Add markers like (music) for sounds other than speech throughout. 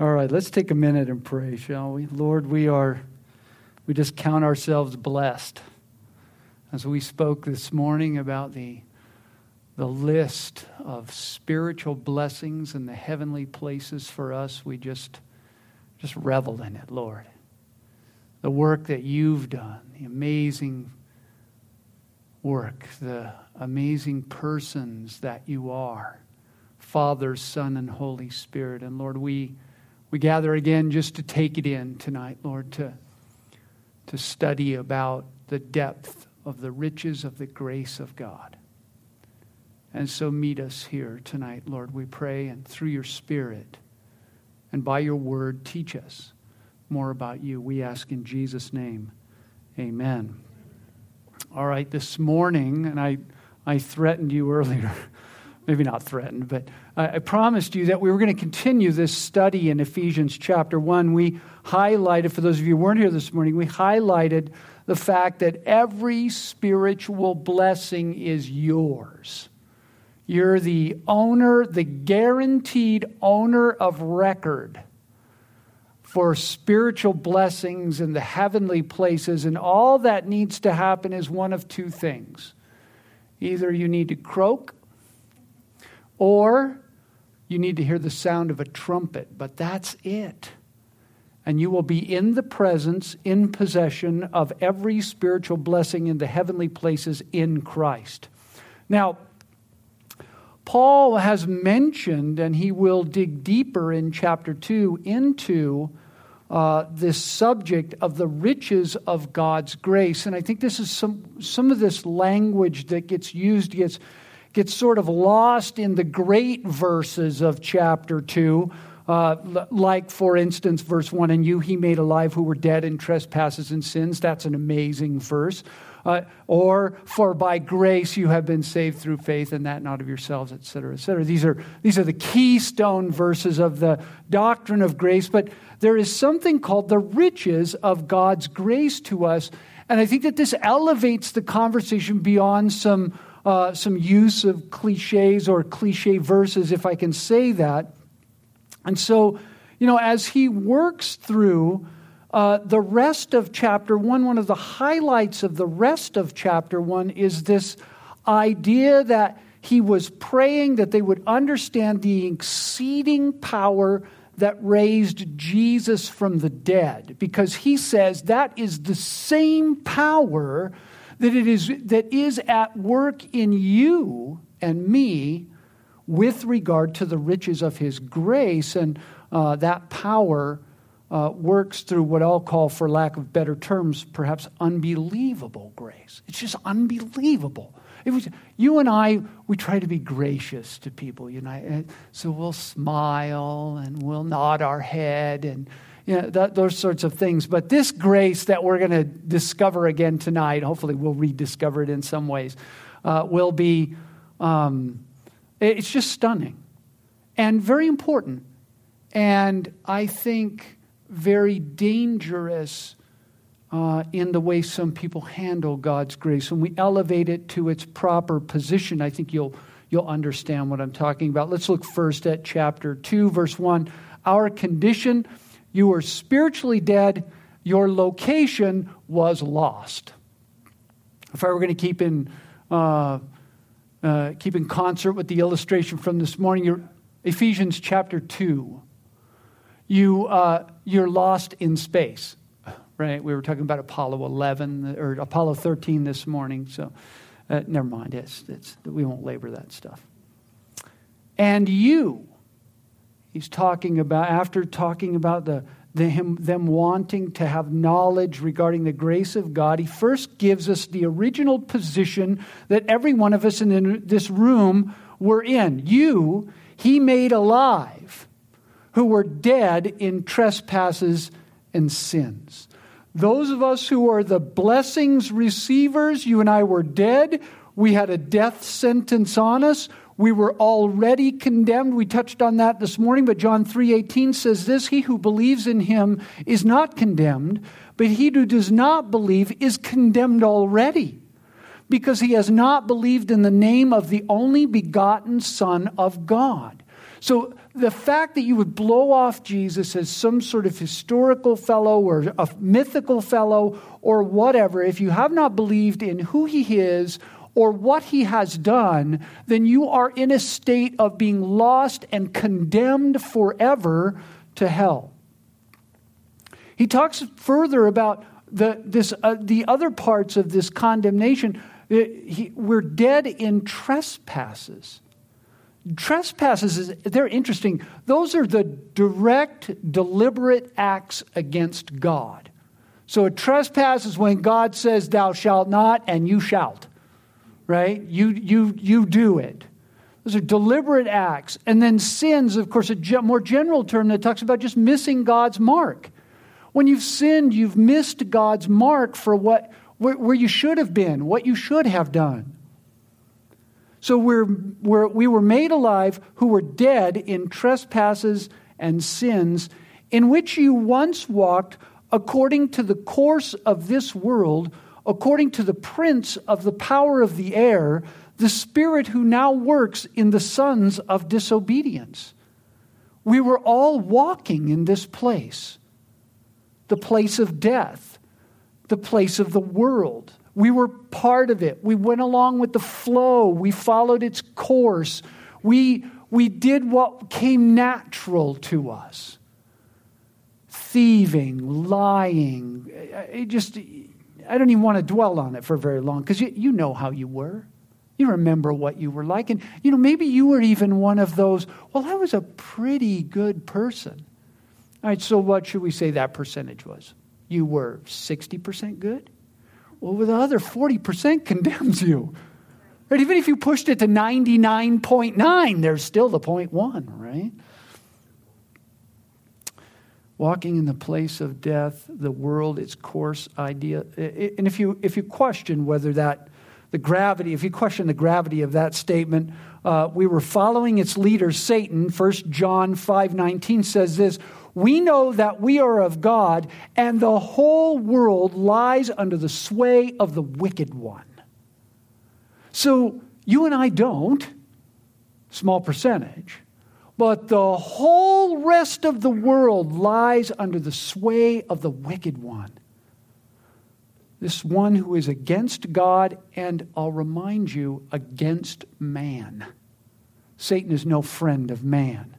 All right, let's take a minute and pray, shall we? Lord, we are, we just count ourselves blessed. As we spoke this morning about the, the list of spiritual blessings and the heavenly places for us, we just, just reveled in it, Lord. The work that you've done, the amazing work, the amazing persons that you are Father, Son, and Holy Spirit. And Lord, we, we gather again just to take it in tonight, Lord, to, to study about the depth of the riches of the grace of God. And so meet us here tonight, Lord, we pray, and through your Spirit and by your word, teach us more about you. We ask in Jesus' name. Amen. All right, this morning, and I, I threatened you earlier, (laughs) maybe not threatened, but I, promised you that we were going to continue this study in Ephesians chapter 1. We highlighted, for those of you who weren't here this morning, we highlighted the fact that every spiritual blessing is yours. You're the owner, the guaranteed owner of record for spiritual blessings in the heavenly places. And all that needs to happen is one of two things either you need to croak, or you need to hear the sound of a trumpet, but that's it. And you will be in the presence, in possession of every spiritual blessing in the heavenly places in Christ. Now, Paul has mentioned, and he will dig deeper in chapter 2 into uh, this subject of the riches of God's grace. And I think this is some, some of this language that gets used, gets, gets sort of lost in the great verses of chapter 2. Uh, like, for instance, verse 1 And you he made alive who were dead in trespasses and sins. That's an amazing verse. Uh, or, For by grace you have been saved through faith, and that not of yourselves, etc., etc. These are, these are the keystone verses of the doctrine of grace. But there is something called the riches of God's grace to us. And I think that this elevates the conversation beyond some, uh, some use of cliches or cliche verses, if I can say that. And so, you know, as he works through uh, the rest of chapter one, one of the highlights of the rest of chapter one is this idea that he was praying that they would understand the exceeding power that raised Jesus from the dead because he says that is the same power that it is that is at work in you and me with regard to the riches of his grace and uh, that power uh, works through what I'll call, for lack of better terms, perhaps unbelievable grace. It's just unbelievable. It was you and I. We try to be gracious to people, you know. So we'll smile and we'll nod our head and you know, those sorts of things. But this grace that we're going to discover again tonight, hopefully we'll rediscover it in some ways, uh, will be. Um, it's just stunning and very important. And I think very dangerous uh, in the way some people handle God's grace. When we elevate it to its proper position, I think you'll, you'll understand what I'm talking about. Let's look first at chapter 2, verse 1. Our condition, you were spiritually dead, your location was lost. If I were going to keep in, uh, uh, keep in concert with the illustration from this morning, Ephesians chapter 2, you, uh, you're lost in space right? We were talking about Apollo 11 or Apollo 13 this morning, so uh, never mind. It's, it's, we won't labor that stuff. And you, he's talking about, after talking about the, the, him, them wanting to have knowledge regarding the grace of God, he first gives us the original position that every one of us in this room were in. You, he made alive, who were dead in trespasses and sins. Those of us who are the blessings receivers, you and I were dead. We had a death sentence on us. We were already condemned. We touched on that this morning, but John 3:18 says this, he who believes in him is not condemned, but he who does not believe is condemned already, because he has not believed in the name of the only begotten son of God. So the fact that you would blow off Jesus as some sort of historical fellow or a mythical fellow or whatever, if you have not believed in who he is or what he has done, then you are in a state of being lost and condemned forever to hell. He talks further about the, this, uh, the other parts of this condemnation. Uh, he, we're dead in trespasses. Trespasses, is, they're interesting. Those are the direct, deliberate acts against God. So a trespass is when God says, Thou shalt not, and you shalt. Right? You, you, you do it. Those are deliberate acts. And then sins, of course, a more general term that talks about just missing God's mark. When you've sinned, you've missed God's mark for what, where, where you should have been, what you should have done. So we're, we're, we were made alive who were dead in trespasses and sins, in which you once walked according to the course of this world, according to the prince of the power of the air, the spirit who now works in the sons of disobedience. We were all walking in this place, the place of death, the place of the world we were part of it. We went along with the flow. We followed its course. We, we did what came natural to us thieving, lying. It just, I don't even want to dwell on it for very long because you, you know how you were. You remember what you were like. And, you know, maybe you were even one of those, well, I was a pretty good person. All right, so what should we say that percentage was? You were 60% good? Well, the other 40% (laughs) condemns you. Right? Even if you pushed it to 99.9, there's still the 0.1, right? Walking in the place of death, the world, its course idea. And if you, if you question whether that, the gravity, if you question the gravity of that statement, uh, we were following its leader, Satan. 1 John 5.19 says this, we know that we are of God, and the whole world lies under the sway of the wicked one. So you and I don't, small percentage, but the whole rest of the world lies under the sway of the wicked one. This one who is against God, and I'll remind you, against man. Satan is no friend of man.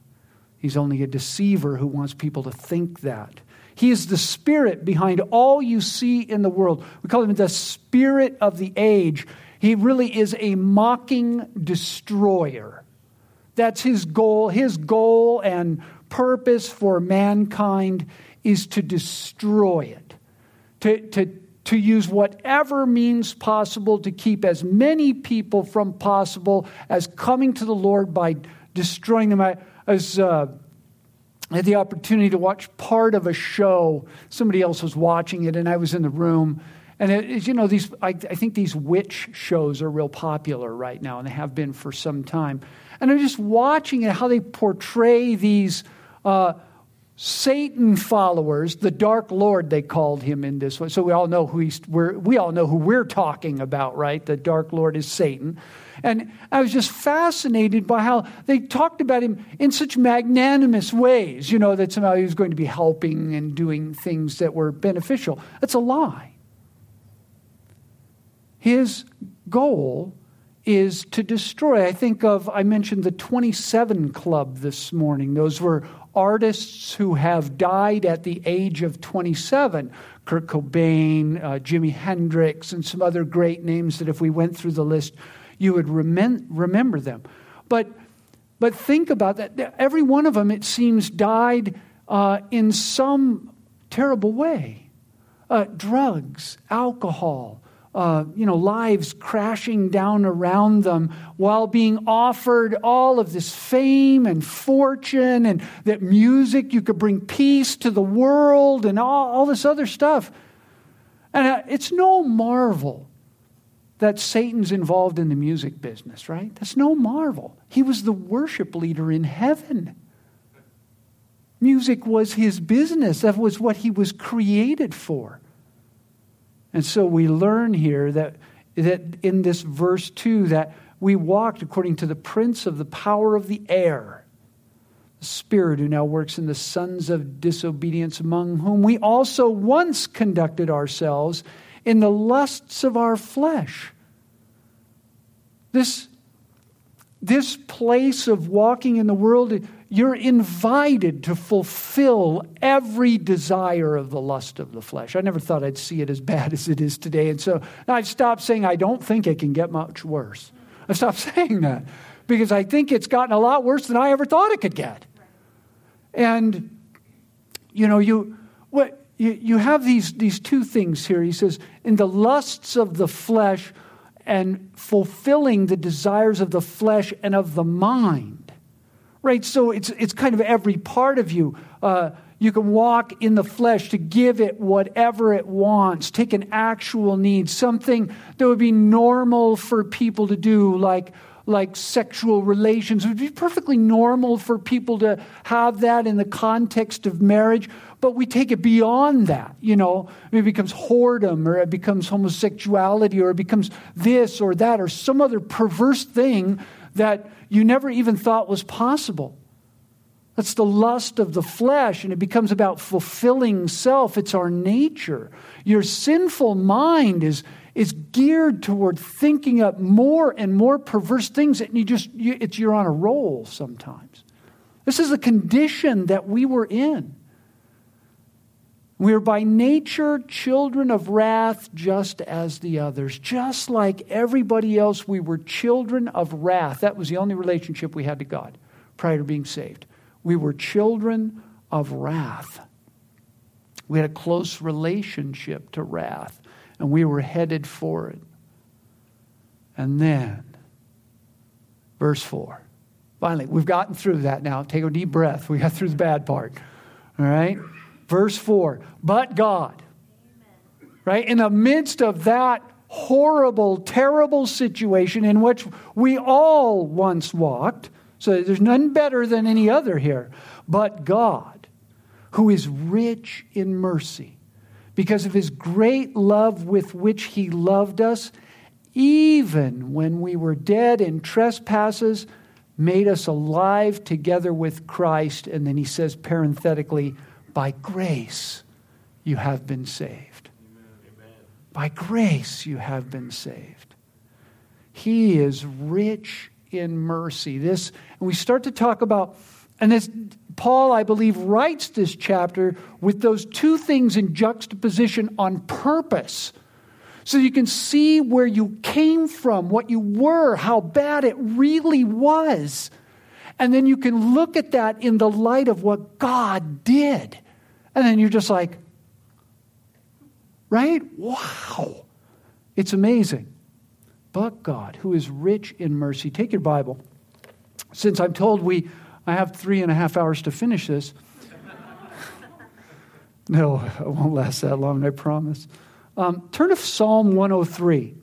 He's only a deceiver who wants people to think that. He is the spirit behind all you see in the world. We call him the spirit of the age. He really is a mocking destroyer. That's his goal. His goal and purpose for mankind is to destroy it, to, to, to use whatever means possible to keep as many people from possible as coming to the Lord by destroying them. I, was, uh, I had the opportunity to watch part of a show. Somebody else was watching it, and I was in the room. And it, you know, these I, I, think these witch shows are real popular right now, and they have been for some time. And I'm just watching it, how they portray these uh, Satan followers, the Dark Lord, they called him in this way. So we all know who he's, we're, we all know who we're talking about, right? The Dark Lord is Satan. And I was just fascinated by how they talked about him in such magnanimous ways, you know, that somehow he was going to be helping and doing things that were beneficial. That's a lie. His goal is to destroy. I think of, I mentioned the 27 Club this morning. Those were artists who have died at the age of 27. Kurt Cobain, uh, Jimi Hendrix, and some other great names that if we went through the list, you would remem- remember them. But, but think about that. Every one of them, it seems, died uh, in some terrible way uh, drugs, alcohol. Uh, you know, lives crashing down around them while being offered all of this fame and fortune and that music, you could bring peace to the world and all, all this other stuff. And uh, it's no marvel that Satan's involved in the music business, right? That's no marvel. He was the worship leader in heaven. Music was his business, that was what he was created for. And so we learn here that, that in this verse 2 that we walked according to the prince of the power of the air, the Spirit who now works in the sons of disobedience, among whom we also once conducted ourselves in the lusts of our flesh. This, this place of walking in the world, you're invited to fulfill every desire of the lust of the flesh. I never thought I'd see it as bad as it is today. And so I've stopped saying I don't think it can get much worse. I've stopped (laughs) saying that because I think it's gotten a lot worse than I ever thought it could get. And, you know, you, what, you, you have these, these two things here. He says, in the lusts of the flesh and fulfilling the desires of the flesh and of the mind. Right? So it's, it's kind of every part of you. Uh, you can walk in the flesh to give it whatever it wants, take an actual need, something that would be normal for people to do, like like sexual relations. It would be perfectly normal for people to have that in the context of marriage, but we take it beyond that. You know, it becomes whoredom or it becomes homosexuality or it becomes this or that or some other perverse thing that you never even thought was possible. That's the lust of the flesh, and it becomes about fulfilling self. It's our nature. Your sinful mind is, is geared toward thinking up more and more perverse things, and you just, you, it's, you're on a roll sometimes. This is the condition that we were in. We are by nature children of wrath, just as the others. Just like everybody else, we were children of wrath. That was the only relationship we had to God prior to being saved. We were children of wrath. We had a close relationship to wrath and we were headed for it. And then, verse 4. Finally, we've gotten through that now. Take a deep breath. We got through the bad part. All right? Verse 4. But God, right? In the midst of that horrible, terrible situation in which we all once walked, so there's none better than any other here, but God, who is rich in mercy because of his great love with which he loved us, even when we were dead in trespasses, made us alive together with Christ. And then he says parenthetically, by grace you have been saved. Amen. By grace you have been saved. He is rich in mercy. This, and we start to talk about, and this Paul, I believe, writes this chapter with those two things in juxtaposition on purpose. So you can see where you came from, what you were, how bad it really was. And then you can look at that in the light of what God did. And then you're just like, right? Wow. It's amazing. But God, who is rich in mercy, take your Bible. Since I'm told we I have three and a half hours to finish this. (laughs) no, it won't last that long, I promise. Um, turn to Psalm 103.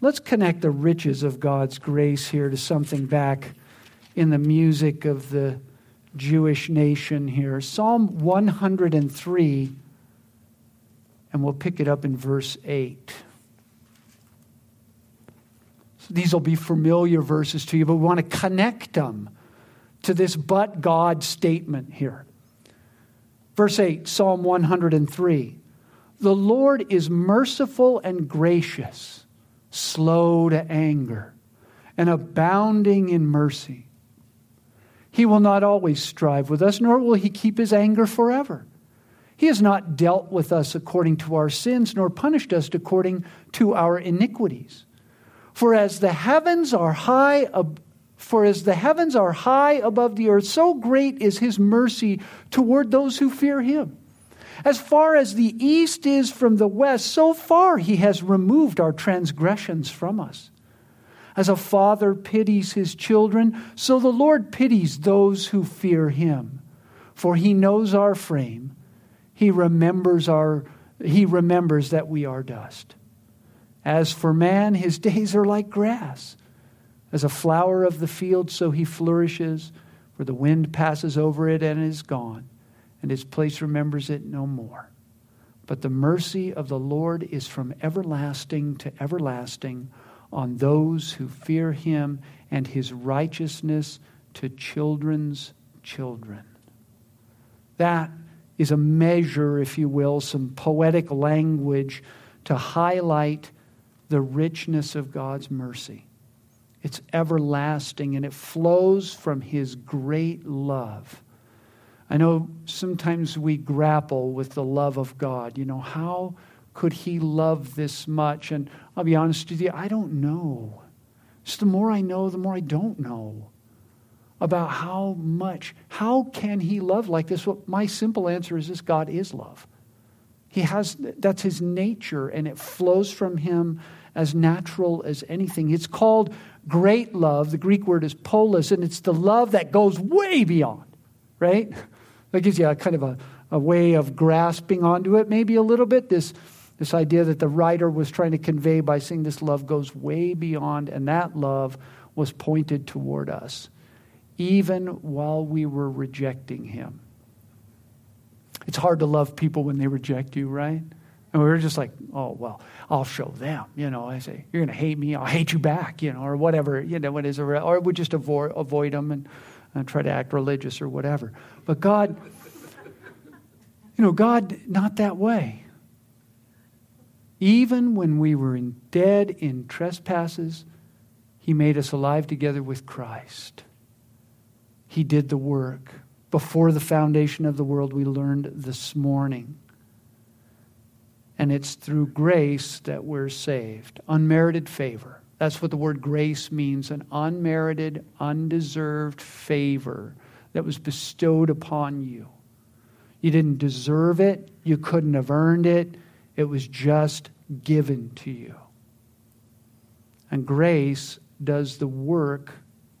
Let's connect the riches of God's grace here to something back in the music of the Jewish nation here. Psalm 103, and we'll pick it up in verse 8. So these will be familiar verses to you, but we want to connect them to this but God statement here. Verse 8, Psalm 103 The Lord is merciful and gracious, slow to anger, and abounding in mercy. He will not always strive with us, nor will he keep his anger forever. He has not dealt with us according to our sins, nor punished us according to our iniquities. For as the heavens are high ab- for as the heavens are high above the earth, so great is his mercy toward those who fear him. As far as the east is from the west, so far he has removed our transgressions from us. As a father pities his children, so the Lord pities those who fear him. For he knows our frame. He remembers our he remembers that we are dust. As for man, his days are like grass. As a flower of the field, so he flourishes, for the wind passes over it and is gone, and its place remembers it no more. But the mercy of the Lord is from everlasting to everlasting on those who fear him, and his righteousness to children's children. That is a measure, if you will, some poetic language to highlight the richness of God's mercy. It's everlasting and it flows from His great love. I know sometimes we grapple with the love of God. You know, how could He love this much? And I'll be honest with you, I don't know. Just the more I know, the more I don't know about how much, how can He love like this? Well, my simple answer is this God is love. He has, that's His nature, and it flows from Him as natural as anything. It's called great love. The Greek word is polis, and it's the love that goes way beyond, right? That gives you a kind of a, a way of grasping onto it, maybe a little bit. This, this idea that the writer was trying to convey by saying this love goes way beyond, and that love was pointed toward us, even while we were rejecting him. It's hard to love people when they reject you, right? And we were just like, oh, well, I'll show them. You know, I say, you're going to hate me, I'll hate you back, you know, or whatever, you know, what is, or, or we just avoid, avoid them and, and try to act religious or whatever. But God, you know, God, not that way. Even when we were in dead in trespasses, He made us alive together with Christ. He did the work. Before the foundation of the world, we learned this morning. And it's through grace that we're saved. Unmerited favor. That's what the word grace means an unmerited, undeserved favor that was bestowed upon you. You didn't deserve it, you couldn't have earned it, it was just given to you. And grace does the work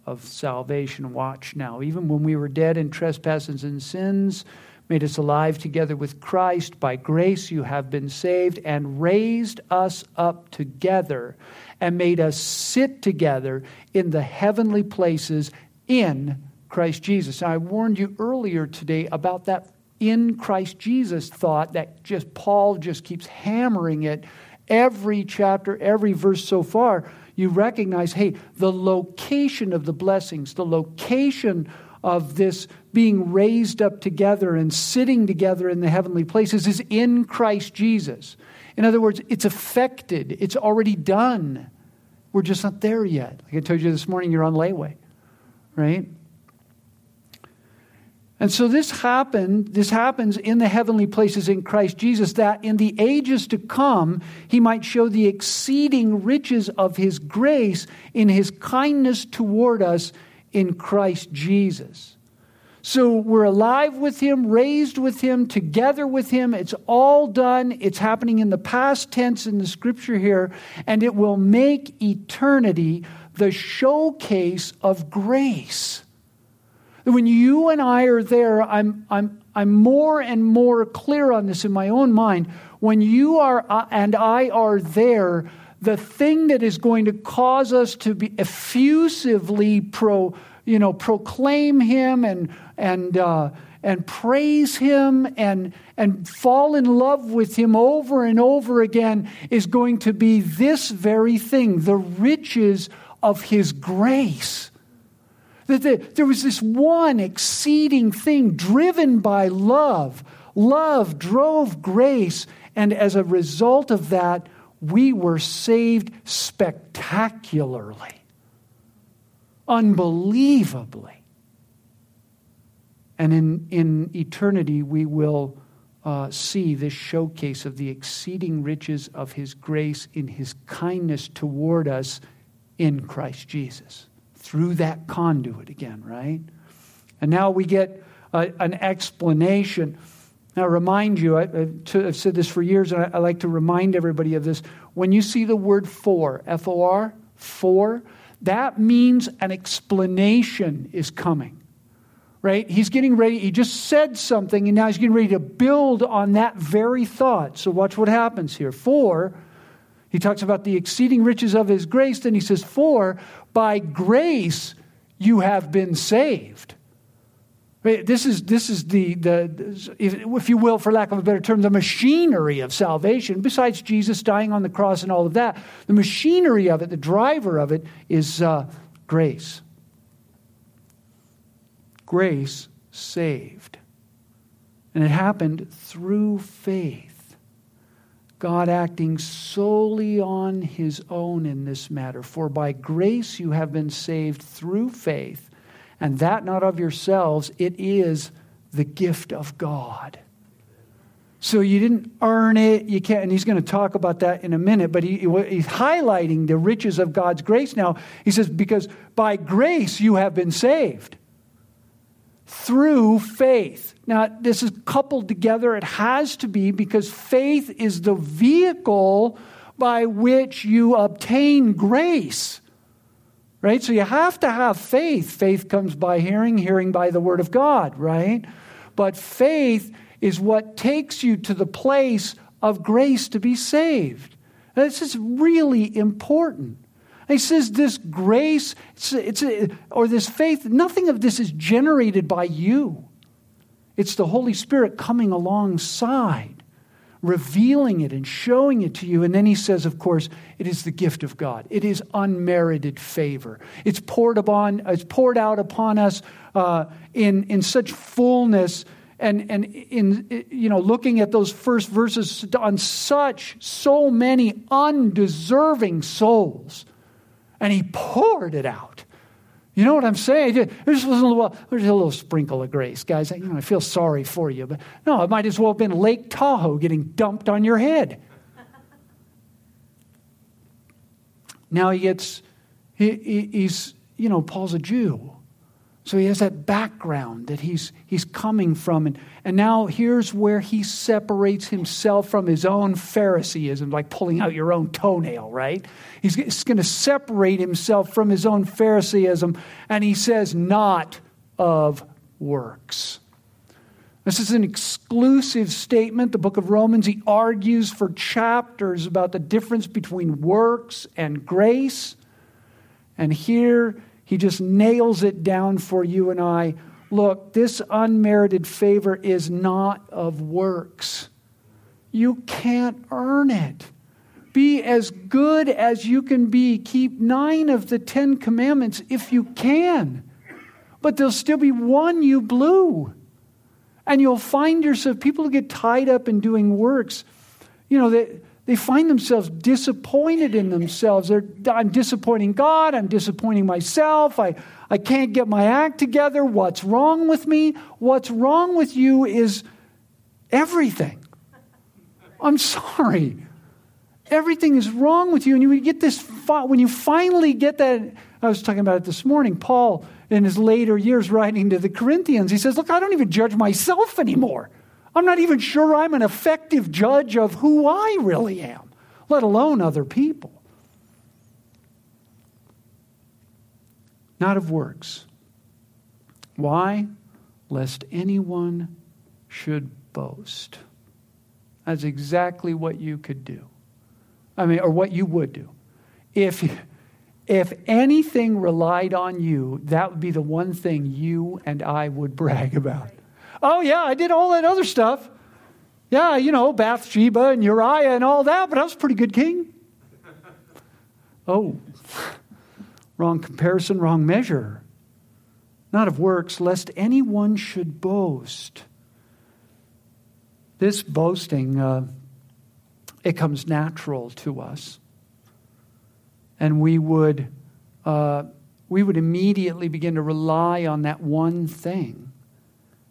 of salvation. Watch now. Even when we were dead in trespasses and sins, made us alive together with Christ. By grace you have been saved, and raised us up together, and made us sit together in the heavenly places in Christ Jesus. Now, I warned you earlier today about that in Christ Jesus thought that just Paul just keeps hammering it every chapter, every verse so far. You recognize, hey, the location of the blessings, the location of this being raised up together and sitting together in the heavenly places is in Christ Jesus. In other words, it's affected, it's already done. We're just not there yet. Like I told you this morning, you're on layway, right? And so this happened, this happens in the heavenly places in Christ Jesus, that in the ages to come he might show the exceeding riches of his grace in his kindness toward us in Christ Jesus. So we're alive with him, raised with him, together with him. It's all done. It's happening in the past tense in the scripture here, and it will make eternity the showcase of grace when you and I are there, I'm, I'm, I'm more and more clear on this in my own mind. When you are uh, and I are there, the thing that is going to cause us to be effusively pro, you know, proclaim Him and and uh, and praise Him and and fall in love with Him over and over again is going to be this very thing: the riches of His grace. That there was this one exceeding thing driven by love. Love drove grace, and as a result of that, we were saved spectacularly, unbelievably. And in, in eternity, we will uh, see this showcase of the exceeding riches of His grace in His kindness toward us in Christ Jesus through that conduit again, right? And now we get a, an explanation. Now, remind you, I, have said this for years, and I, I, like to remind everybody of this. When you see the word for, F O R, for, that means an explanation is coming, right? He's getting ready, he just said something, and now he's getting ready to build on that very thought. So, watch what happens here. For, he talks about the exceeding riches of his grace. Then he says, For by grace you have been saved. This is, this is the, the if you will, for lack of a better term, the machinery of salvation. Besides Jesus dying on the cross and all of that, the machinery of it, the driver of it, is uh, grace. Grace saved. And it happened through faith. God acting solely on his own in this matter. For by grace you have been saved through faith, and that not of yourselves, it is the gift of God. So you didn't earn it. You can't, and he's going to talk about that in a minute. But he, he's highlighting the riches of God's grace now. He says, because by grace you have been saved through faith. Now, this is coupled together. It has to be because faith is the vehicle by which you obtain grace. Right? So you have to have faith. Faith comes by hearing, hearing by the word of God, right? But faith is what takes you to the place of grace to be saved. This is really important. he says this grace, it's, it's or this faith, nothing of this is generated by you. It's the Holy Spirit coming alongside, revealing it and showing it to you. And then he says, of course, it is the gift of God. It is unmerited favor. It's poured upon, it's poured out upon us uh, in, in such fullness and, and in you know looking at those first verses on such so many undeserving souls and he poured it out you know what i'm saying? There's a little, there's a little sprinkle of grace. Guys you know, i feel sorry for you but no it might as well have been lake tahoe getting dumped on your head. Now he gets he, he's you know paul's a jew so he has that background that he's, he's coming from. And, and now here's where he separates himself from his own Phariseeism, like pulling out your own toenail, right? He's, he's going to separate himself from his own Phariseeism. And he says, not of works. This is an exclusive statement. The book of Romans, he argues for chapters about the difference between works and grace. And here he just nails it down for you and I. Look, this unmerited favor is not of works. You can't earn it. Be as good as you can be. Keep nine of the Ten Commandments if you can. But there'll still be one you blew. And you'll find yourself, people get tied up in doing works, you know, they, they find themselves disappointed in themselves. They're, I'm disappointing God. I'm disappointing myself. I, I can't get my act together. What's wrong with me? What's wrong with you is everything. I'm sorry. Everything is wrong with you. And you get this, when you finally get that, I was talking about it this morning. Paul, in his later years, writing to the Corinthians, he says, Look, I don't even judge myself anymore. I'm not even sure I'm an effective judge of who I really am, let alone other people. Not of works. Why? Lest anyone should boast. That's exactly what you could do. I mean, or what you would do. If, if anything relied on you, that would be the one thing you and I would brag about. Oh, yeah, I did all that other stuff. Yeah, you know, Bathsheba and Uriah and all that, but I was a pretty good king. (laughs) Oh, (laughs) wrong comparison, wrong measure. Not of works, lest anyone should boast. This boasting, uh, it comes natural to us. And we would, uh, we would immediately begin to rely on that one thing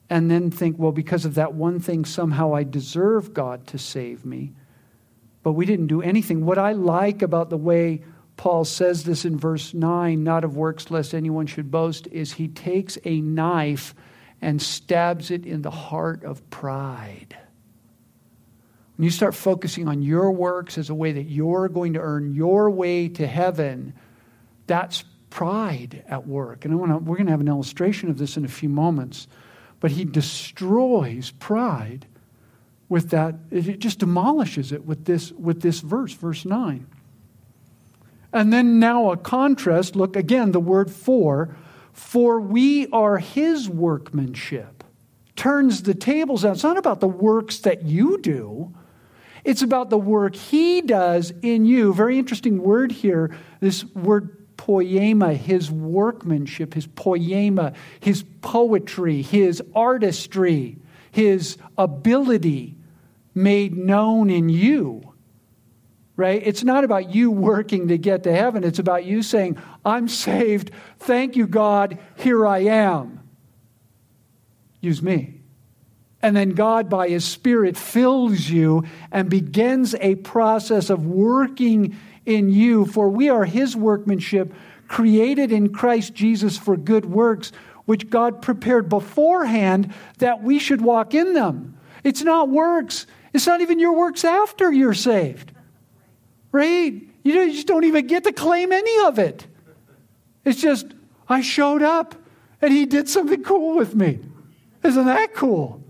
and then think, well, because of that one thing, somehow I deserve God to save me. But we didn't do anything. What I like about the way Paul says this in verse 9, not of works lest anyone should boast, is he takes a knife and stabs it in the heart of pride. When you start focusing on your works as a way that you're going to earn your way to heaven, that's pride at work. And I wanna, we're going to have an illustration of this in a few moments. But he destroys pride with that. It just demolishes it with this, with this verse, verse 9. And then now a contrast. Look again, the word for. For we are his workmanship. Turns the tables out. It's not about the works that you do. It's about the work he does in you. Very interesting word here. This word poema, his workmanship, his poema, his poetry, his artistry, his ability made known in you. Right? It's not about you working to get to heaven. It's about you saying, I'm saved. Thank you, God. Here I am. Use me. And then God, by His Spirit, fills you and begins a process of working in you. For we are His workmanship, created in Christ Jesus for good works, which God prepared beforehand that we should walk in them. It's not works, it's not even your works after you're saved. Right? You just don't even get to claim any of it. It's just, I showed up and He did something cool with me. Isn't that cool?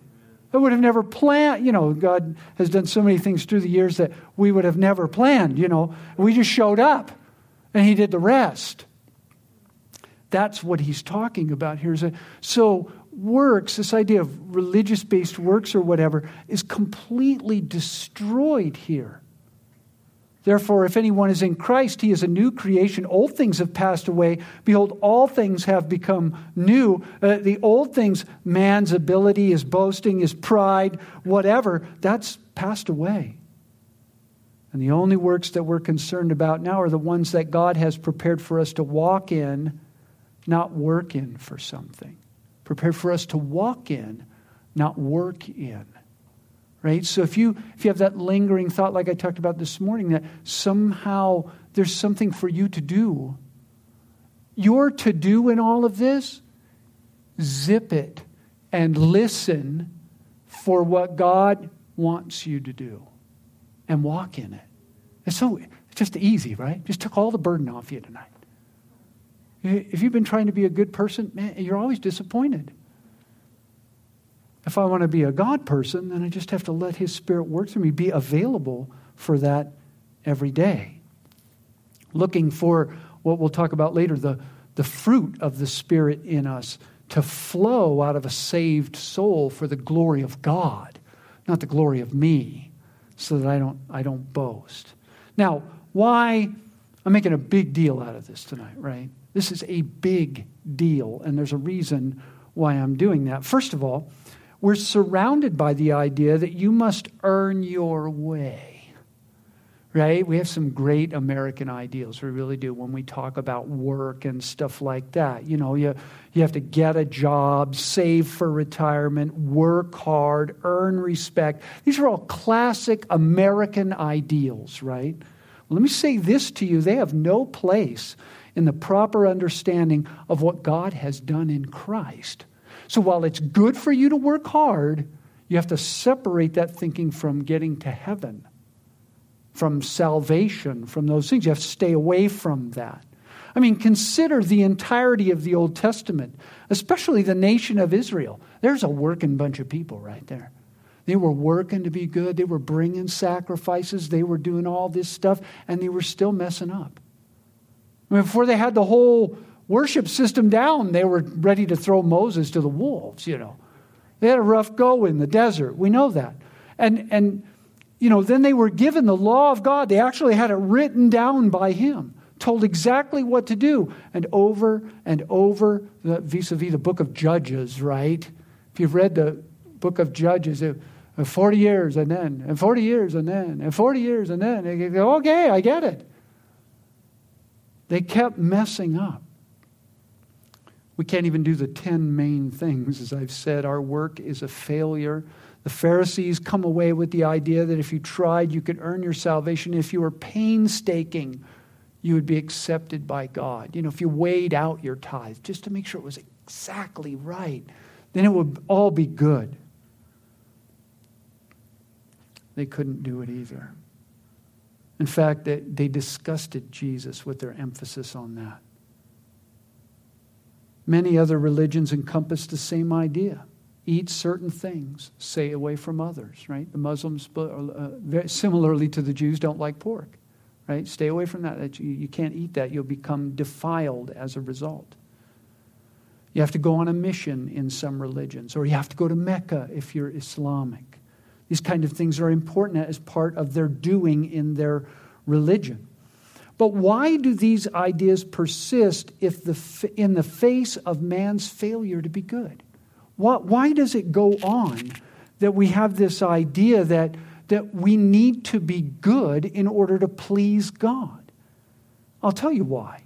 I would have never planned. You know, God has done so many things through the years that we would have never planned. You know, we just showed up and He did the rest. That's what He's talking about here. So, works, this idea of religious based works or whatever, is completely destroyed here. Therefore, if anyone is in Christ, he is a new creation. Old things have passed away. Behold, all things have become new. Uh, the old things, man's ability, his boasting, his pride, whatever, that's passed away. And the only works that we're concerned about now are the ones that God has prepared for us to walk in, not work in for something. Prepared for us to walk in, not work in right? So if you if you have that lingering thought like I talked about this morning that somehow there's something for you to do, your to do in all of this, zip it and listen for what God wants you to do and walk in it. It's so it's just easy, right? Just took all the burden off you tonight. If you've been trying to be a good person, man, you're always disappointed. If I want to be a God person, then I just have to let His Spirit work through me, be available for that every day. Looking for what we'll talk about later the, the fruit of the Spirit in us to flow out of a saved soul for the glory of God, not the glory of me, so that I don't, I don't boast. Now, why? I'm making a big deal out of this tonight, right? This is a big deal, and there's a reason why I'm doing that. First of all, we're surrounded by the idea that you must earn your way. Right? We have some great American ideals. We really do when we talk about work and stuff like that. You know, you, you have to get a job, save for retirement, work hard, earn respect. These are all classic American ideals, right? Let me say this to you they have no place in the proper understanding of what God has done in Christ. So while it's good for you to work hard, you have to separate that thinking from getting to heaven, from salvation, from those things. You have to stay away from that. I mean, consider the entirety of the Old Testament, especially the nation of Israel. There's a working bunch of people right there. They were working to be good. They were bringing sacrifices. They were doing all this stuff, and they were still messing up. I mean, before they had the whole worship system down, they were ready to throw Moses to the wolves, you know. They had a rough go in the desert. We know that. And, and you know, then they were given the law of God. They actually had it written down by him, told exactly what to do. And over and over, vis a vis the book of Judges, right? If you've read the book of Judges, uh, 40 years and then, and 40 years and then, and 40 years and then, and go, okay, I get it. They kept messing up. We can't even do the 10 main things. As I've said, our work is a failure. The Pharisees come away with the idea that if you tried, you could earn your salvation. If you were painstaking, you would be accepted by God. You know, if you weighed out your tithe just to make sure it was exactly right, then it would all be good. They couldn't do it either. In fact, they, they disgusted Jesus with their emphasis on that. Many other religions encompass the same idea. Eat certain things, stay away from others, right? The Muslims, uh, very similarly to the Jews, don't like pork, right? Stay away from that. You can't eat that. You'll become defiled as a result. You have to go on a mission in some religions, or you have to go to Mecca if you're Islamic. These kind of things are important as part of their doing in their religion. But why do these ideas persist if the, in the face of man's failure to be good? Why, why does it go on that we have this idea that, that we need to be good in order to please God? I'll tell you why.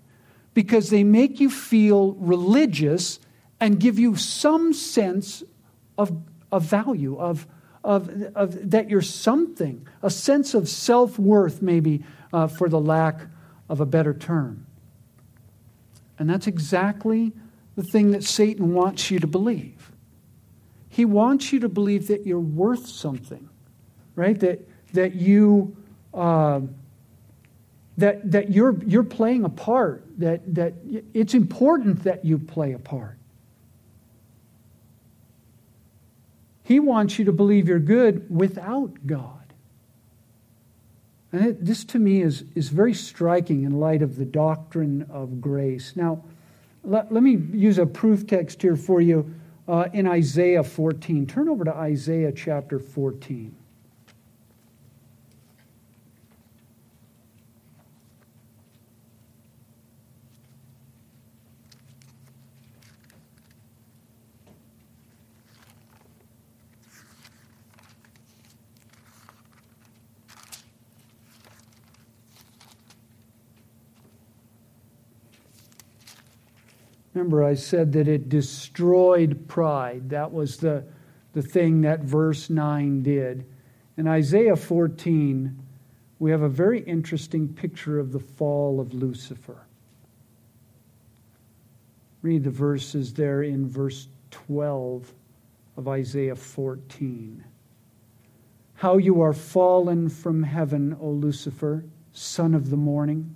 Because they make you feel religious and give you some sense of, of value, of, of, of that you're something, a sense of self worth, maybe uh, for the lack of a better term. And that's exactly the thing that Satan wants you to believe. He wants you to believe that you're worth something, right? That, that you. Uh, that, that you're, you're playing a part, that, that it's important that you play a part. He wants you to believe you're good without God. And it, this to me is, is very striking in light of the doctrine of grace. Now, let, let me use a proof text here for you uh, in Isaiah 14. Turn over to Isaiah chapter 14. Remember, I said that it destroyed pride. That was the, the thing that verse 9 did. In Isaiah 14, we have a very interesting picture of the fall of Lucifer. Read the verses there in verse 12 of Isaiah 14. How you are fallen from heaven, O Lucifer, son of the morning.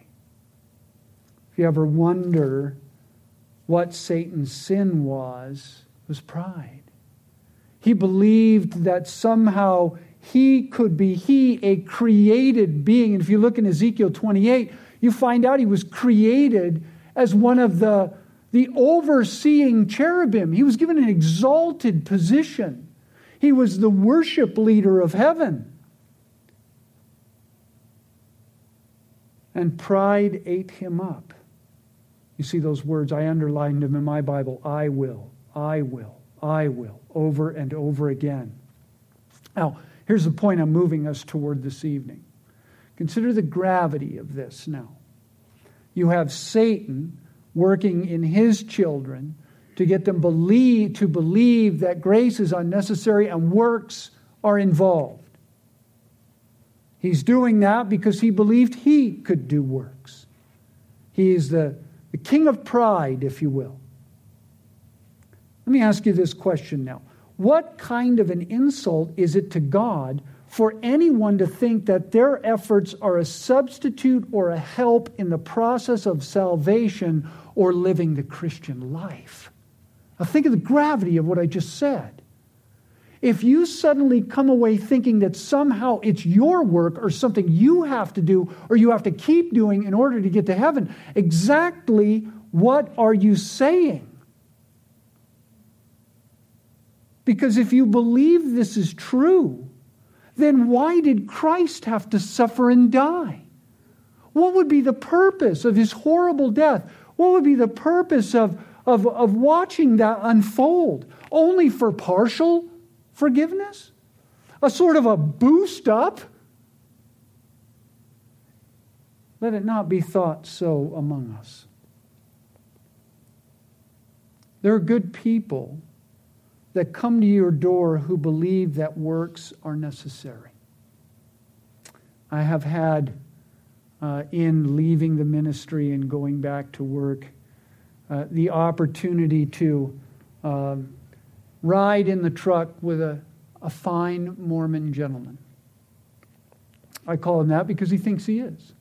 You ever wonder what Satan's sin was, was pride. He believed that somehow he could be, he, a created being. And if you look in Ezekiel 28, you find out he was created as one of the, the overseeing cherubim. He was given an exalted position. He was the worship leader of heaven. And pride ate him up. You see those words, I underlined them in my Bible I will, I will, I will, over and over again. Now, here's the point I'm moving us toward this evening. Consider the gravity of this now. You have Satan working in his children to get them believe, to believe that grace is unnecessary and works are involved. He's doing that because he believed he could do works. He is the the king of pride, if you will. Let me ask you this question now. What kind of an insult is it to God for anyone to think that their efforts are a substitute or a help in the process of salvation or living the Christian life? Now, think of the gravity of what I just said. If you suddenly come away thinking that somehow it's your work or something you have to do or you have to keep doing in order to get to heaven, exactly what are you saying? Because if you believe this is true, then why did Christ have to suffer and die? What would be the purpose of his horrible death? What would be the purpose of, of, of watching that unfold? Only for partial forgiveness? A sort of a boost up? Let it not be thought so among us. There are good people that come to your door who believe that works are necessary. I have had, uh, in leaving the ministry and going back to work, uh, the opportunity to um, ride in the truck with a, a fine Mormon gentleman. I call him that because he thinks he is.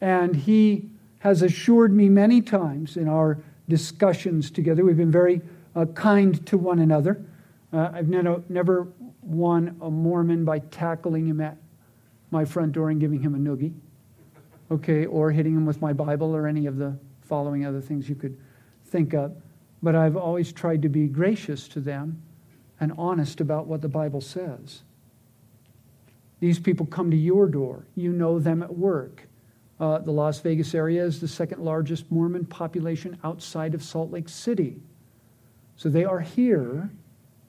And he has assured me many times in our discussions together, we've been very uh, kind to one another. Uh, I've never, never won a Mormon by tackling him at my front door and giving him a noogie, okay, or hitting him with my Bible or any of the following other things you could think of. But I've always tried to be gracious to them and honest about what the Bible says. These people come to your door. You know them at work. Uh, the Las Vegas area is the second largest Mormon population outside of Salt Lake City. So they are here,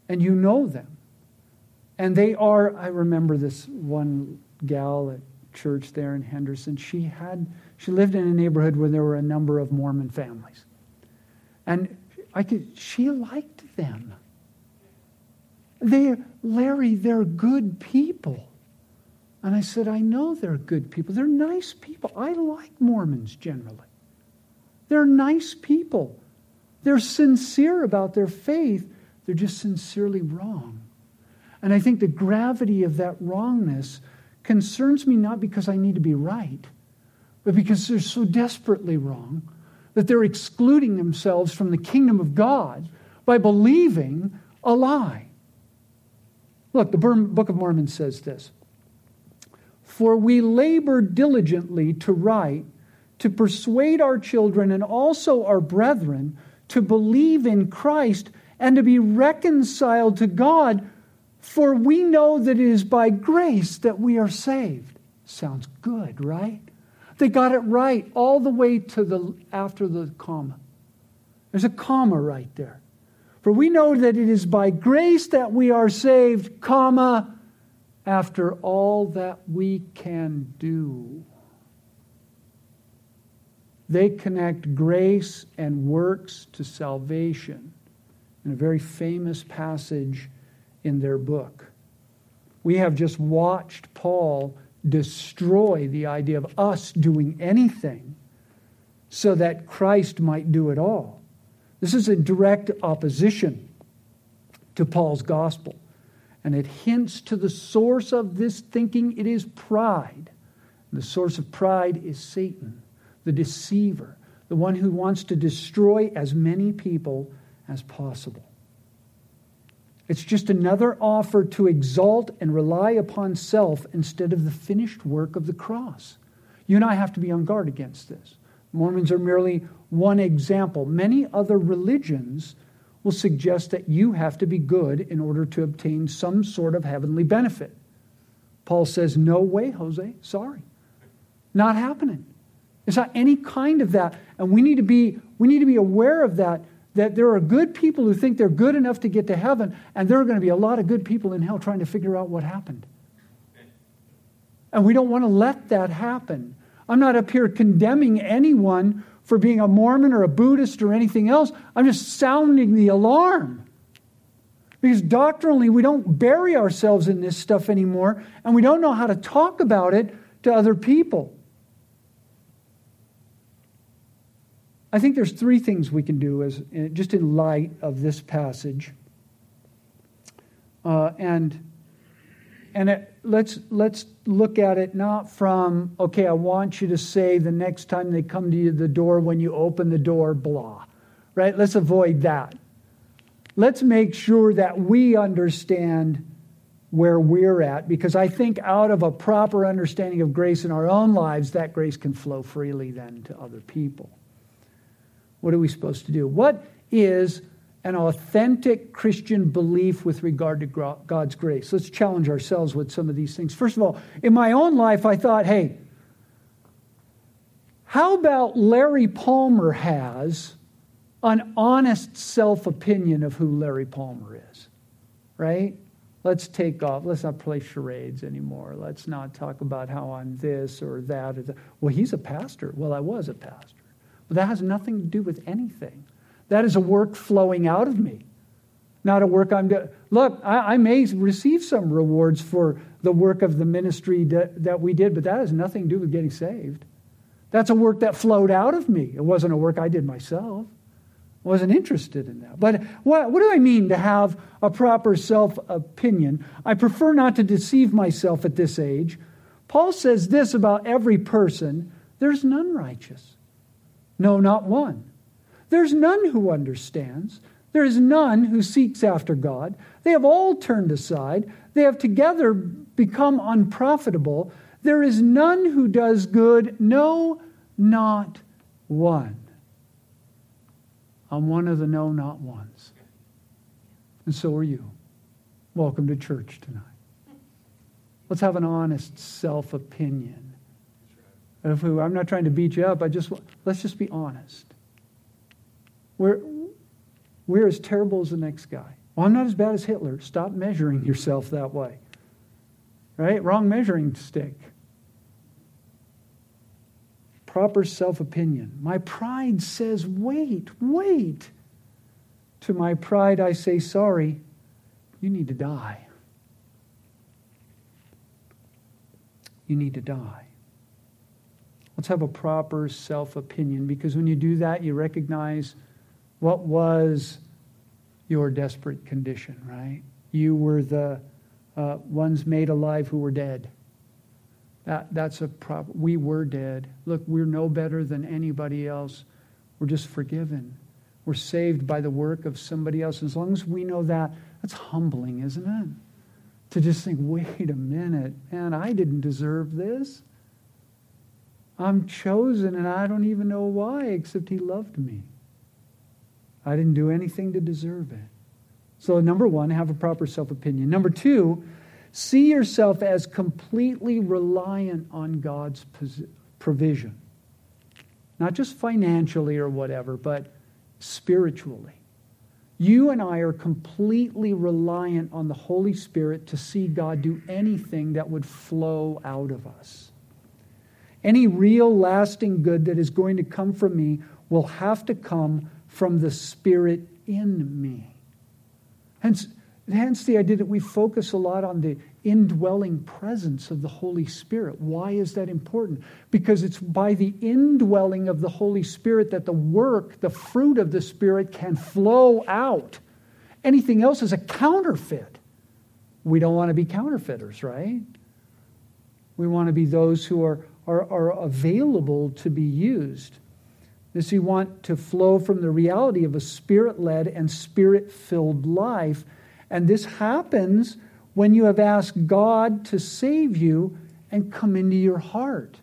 and you know them. And they are, I remember this one gal at church there in Henderson. She had, she lived in a neighborhood where there were a number of Mormon families. And I could, she liked them. They, Larry, they're good people. And I said, I know they're good people. They're nice people. I like Mormons generally. They're nice people. They're sincere about their faith. They're just sincerely wrong. And I think the gravity of that wrongness concerns me not because I need to be right, but because they're so desperately wrong that they're excluding themselves from the kingdom of God by believing a lie. Look, the Book of Mormon says this For we labor diligently to write, to persuade our children and also our brethren to believe in Christ and to be reconciled to God, for we know that it is by grace that we are saved. Sounds good, right? They got it right all the way to the after the comma. There's a comma right there. For we know that it is by grace that we are saved, comma, after all that we can do. They connect grace and works to salvation in a very famous passage in their book. We have just watched Paul destroy the idea of us doing anything so that Christ might do it all. This is a direct opposition to Paul's gospel. And it hints to the source of this thinking it is pride. the source of pride is Satan, the deceiver, the one who wants to destroy as many people as possible. It's just another offer to exalt and rely upon self instead of the finished work of the cross. You and I have to be on guard against this. Mormons are merely one example. Many other religions will suggest that you have to be good in order to obtain some sort of heavenly benefit. Paul says, No way, Jose. Sorry. Not happening. It's not any kind of that. And we need to be, we need to be aware of that that there are good people who think they're good enough to get to heaven, and there are going to be a lot of good people in hell trying to figure out what happened. And we don't want to let that happen. I'm not up here condemning anyone for being a Mormon or a Buddhist or anything else. I'm just sounding the alarm. Because doctrinally, we don't bury ourselves in this stuff anymore, and we don't know how to talk about it to other people. I think there's three things we can do as just in light of this passage. Uh, and and it, let's let's look at it not from okay i want you to say the next time they come to you the door when you open the door blah right? Let's avoid that. Let's make sure that we understand where we're at because i think out of a proper understanding of grace in our own lives that grace can flow freely then to other people what are we supposed to do? What is an authentic Christian belief with regard to God's grace? Let's challenge ourselves with some of these things. First of all, in my own life, I thought, hey, how about Larry Palmer has an honest self opinion of who Larry Palmer is? Right? Let's take off. Let's not play charades anymore. Let's not talk about how I'm this or that. Or that. Well, he's a pastor. Well, I was a pastor. That has nothing to do with anything. That is a work flowing out of me, not a work I'm doing. Look, I, I, may receive some rewards for the work of the ministry that, that we did, but that has nothing to do with getting saved. That's a work that flowed out of me. It wasn't a work I did myself. I wasn't interested in that. But what, what do I mean to have a proper self opinion? I prefer not to deceive myself at this age. Paul says this about every person there's none righteous. No, not one. There's none who understands. There is none who seeks after God. They have all turned aside. They have together become unprofitable. There is none who does good. No, not one. I'm one of the no, not ones. And so are you. Welcome to church tonight. Let's have an honest self opinion. I'm not trying to beat you up. I just let's just be honest. We're, we're as terrible as the next guy. Well, I'm not as bad as Hitler. Stop measuring yourself that way. Right? Wrong measuring stick. Proper self opinion. My pride says, wait, wait. To my pride, I say, sorry, you need to die. You need to die. Let's have a proper self opinion because when you do that, you recognize what was your desperate condition, right? You were the uh, ones made alive who were dead. That, that's a problem. We were dead. Look, we're no better than anybody else. We're just forgiven. We're saved by the work of somebody else. As long as we know that, that's humbling, isn't it? To just think, wait a minute, man, I didn't deserve this. I'm chosen and I don't even know why, except He loved me. I didn't do anything to deserve it. So, number one, have a proper self opinion. Number two, see yourself as completely reliant on God's provision. Not just financially or whatever, but spiritually. You and I are completely reliant on the Holy Spirit to see God do anything that would flow out of us. Any real lasting good that is going to come from me will have to come from the Spirit in me. Hence, hence the idea that we focus a lot on the indwelling presence of the Holy Spirit. Why is that important? Because it's by the indwelling of the Holy Spirit that the work, the fruit of the Spirit can flow out. Anything else is a counterfeit. We don't want to be counterfeiters, right? We want to be those who are are, are available to be used. This you want to flow from the reality of a spirit led and spirit filled life. And this happens when you have asked God to save you and come into your heart.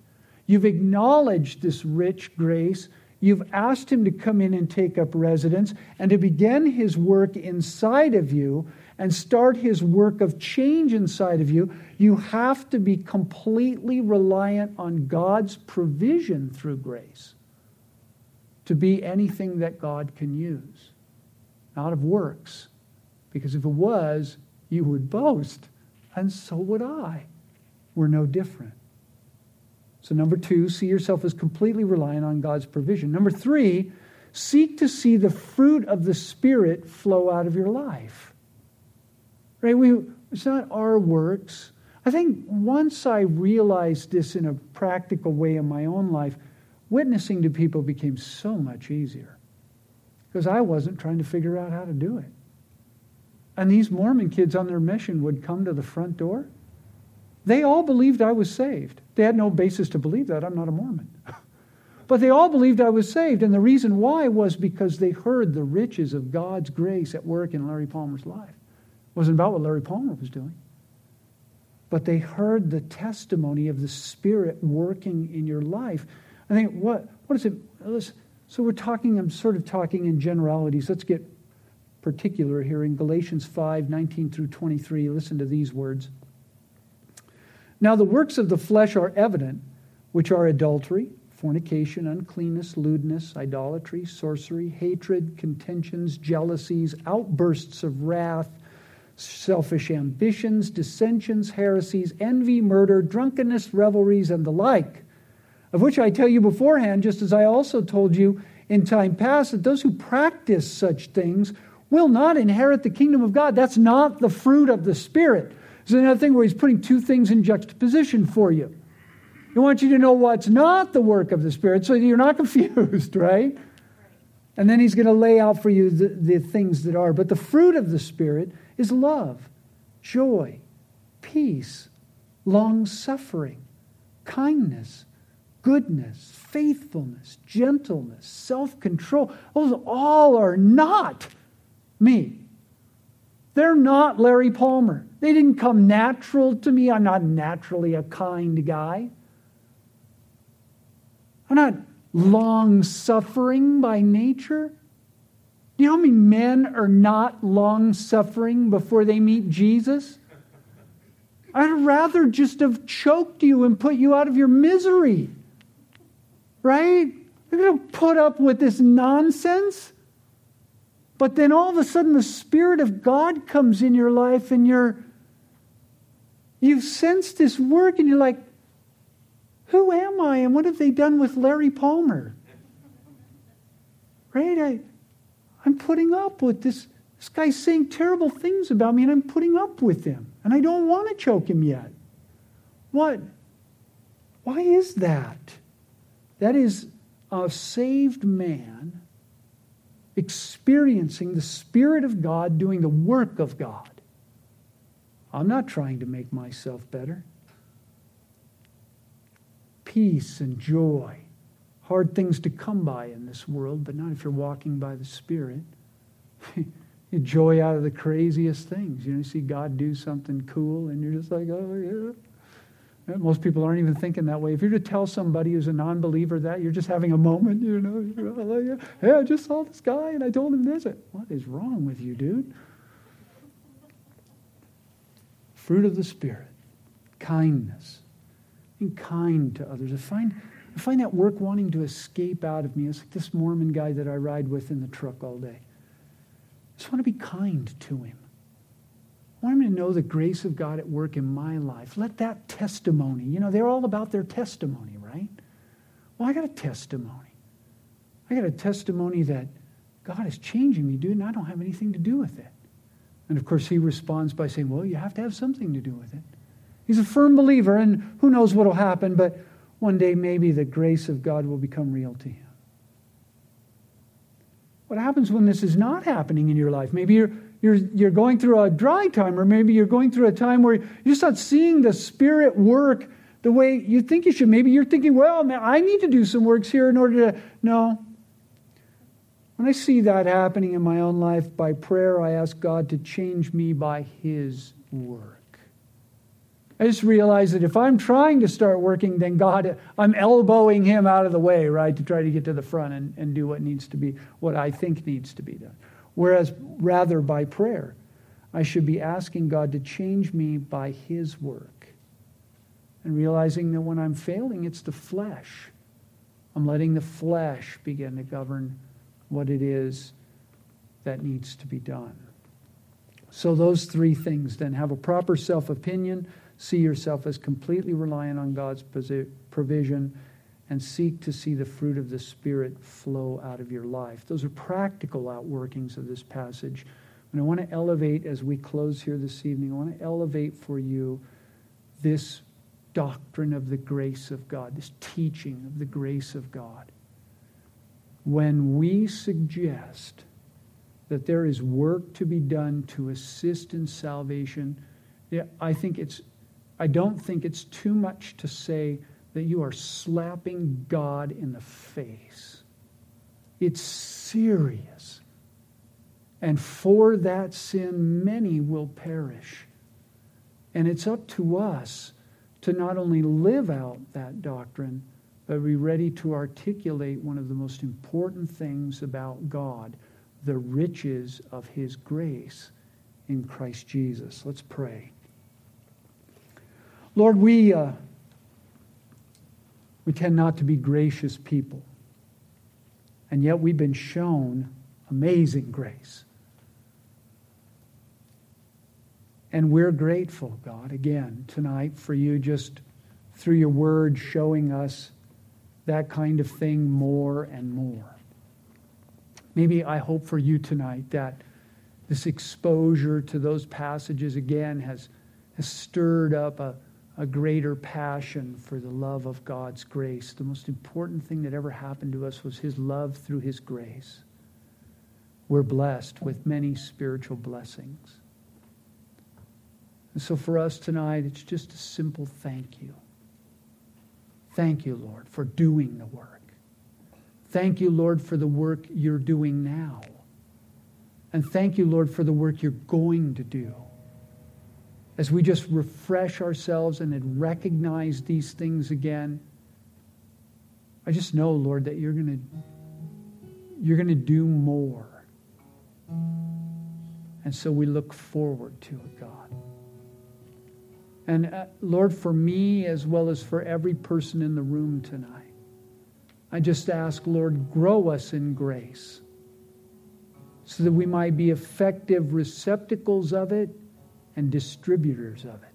You've acknowledged this rich grace. You've asked Him to come in and take up residence and to begin His work inside of you and start his work of change inside of you, you have to be completely reliant on God's provision through grace to be anything that God can use, not of works. Because if it was, you would boast, and so would I. We're no different. So, number two, see yourself as completely reliant on God's provision. Number three, seek to see the fruit of the Spirit flow out of your life. Right? We, it's not our works. I think once I realized this in a practical way in my own life, witnessing to people became so much easier because I wasn't trying to figure out how to do it. And these Mormon kids on their mission would come to the front door. They all believed I was saved. They had no basis to believe that. I'm not a Mormon. (laughs) but they all believed I was saved. And the reason why was because they heard the riches of God's grace at work in Larry Palmer's life wasn't about what Larry Palmer was doing. But they heard the testimony of the Spirit working in your life. I think, what, what is it? So we're talking, I'm sort of talking in generalities. Let's get particular here in Galatians 5 19 through 23. Listen to these words. Now, the works of the flesh are evident, which are adultery, fornication, uncleanness, lewdness, idolatry, sorcery, hatred, contentions, jealousies, outbursts of wrath selfish ambitions, dissensions, heresies, envy, murder, drunkenness, revelries, and the like, of which I tell you beforehand, just as I also told you in time past, that those who practice such things will not inherit the kingdom of God. That's not the fruit of the Spirit. There's another thing where he's putting two things in juxtaposition for you. He wants you to know what's not the work of the Spirit so you're not (laughs) confused, right? And then he's going to lay out for you the, the things that are. But the fruit of the Spirit is love, joy, peace, long suffering, kindness, goodness, faithfulness, gentleness, self control. Those all are not me. They're not Larry Palmer. They didn't come natural to me. I'm not naturally a kind guy. I'm not long suffering by nature. Do you know how many men are not long suffering before they meet Jesus? I'd rather just have choked you and put you out of your misery. Right? You're going to put up with this nonsense. But then all of a sudden the Spirit of God comes in your life and you're you've sensed this work and you're like, who am I and what have they done with Larry Palmer? Right? I, I'm putting up with this. This guy's saying terrible things about me and I'm putting up with him. And I don't want to choke him yet. What? Why is that? That is a saved man experiencing the Spirit of God doing the work of God. I'm not trying to make myself better. Peace and joy. Hard things to come by in this world, but not if you're walking by the Spirit. (laughs) joy out of the craziest things. You know, you see God do something cool, and you're just like, oh, yeah. Most people aren't even thinking that way. If you're to tell somebody who's a non believer that, you're just having a moment, you know. Oh, hey, I just saw this guy and I told him this. What is wrong with you, dude? Fruit of the Spirit, kindness, being kind to others. I find, I find that work wanting to escape out of me. It's like this Mormon guy that I ride with in the truck all day. I just want to be kind to him. I want him to know the grace of God at work in my life. Let that testimony, you know, they're all about their testimony, right? Well, I got a testimony. I got a testimony that God is changing me, dude, and I don't have anything to do with it. And of course, he responds by saying, Well, you have to have something to do with it. He's a firm believer, and who knows what will happen, but one day maybe the grace of God will become real to him. What happens when this is not happening in your life? Maybe you're you're, you're going through a dry time, or maybe you're going through a time where you're just not seeing the Spirit work the way you think you should. Maybe you're thinking, well, man, I need to do some works here in order to. No. When I see that happening in my own life by prayer, I ask God to change me by His work. I just realize that if I'm trying to start working, then God, I'm elbowing Him out of the way, right, to try to get to the front and, and do what needs to be, what I think needs to be done. Whereas, rather, by prayer, I should be asking God to change me by His work. And realizing that when I'm failing, it's the flesh. I'm letting the flesh begin to govern what it is that needs to be done. So, those three things then have a proper self opinion, see yourself as completely reliant on God's provision and seek to see the fruit of the Spirit flow out of your life. Those are practical outworkings of this passage. And I want to elevate, as we close here this evening, I want to elevate for you this doctrine of the grace of God, this teaching of the grace of God. When we suggest that there is work to be done to assist in salvation, I think it's I don't think it's too much to say that you are slapping God in the face. It's serious. And for that sin, many will perish. And it's up to us to not only live out that doctrine, but be ready to articulate one of the most important things about God the riches of His grace in Christ Jesus. Let's pray. Lord, we. Uh, we tend not to be gracious people. And yet we've been shown amazing grace. And we're grateful, God, again, tonight for you just through your word showing us that kind of thing more and more. Maybe I hope for you tonight that this exposure to those passages again has, has stirred up a a greater passion for the love of God's grace. The most important thing that ever happened to us was His love through His grace. We're blessed with many spiritual blessings. And so for us tonight, it's just a simple thank you. Thank you, Lord, for doing the work. Thank you, Lord, for the work you're doing now. And thank you, Lord, for the work you're going to do. As we just refresh ourselves and recognize these things again, I just know, Lord, that you're going to you're going to do more. And so we look forward to it, God. And uh, Lord, for me as well as for every person in the room tonight, I just ask, Lord, grow us in grace so that we might be effective receptacles of it and distributors of it.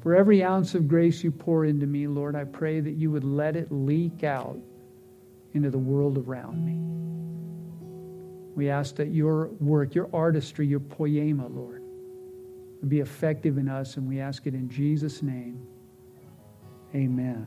For every ounce of grace you pour into me, Lord, I pray that you would let it leak out into the world around me. We ask that your work, your artistry, your poema, Lord, would be effective in us, and we ask it in Jesus' name. Amen.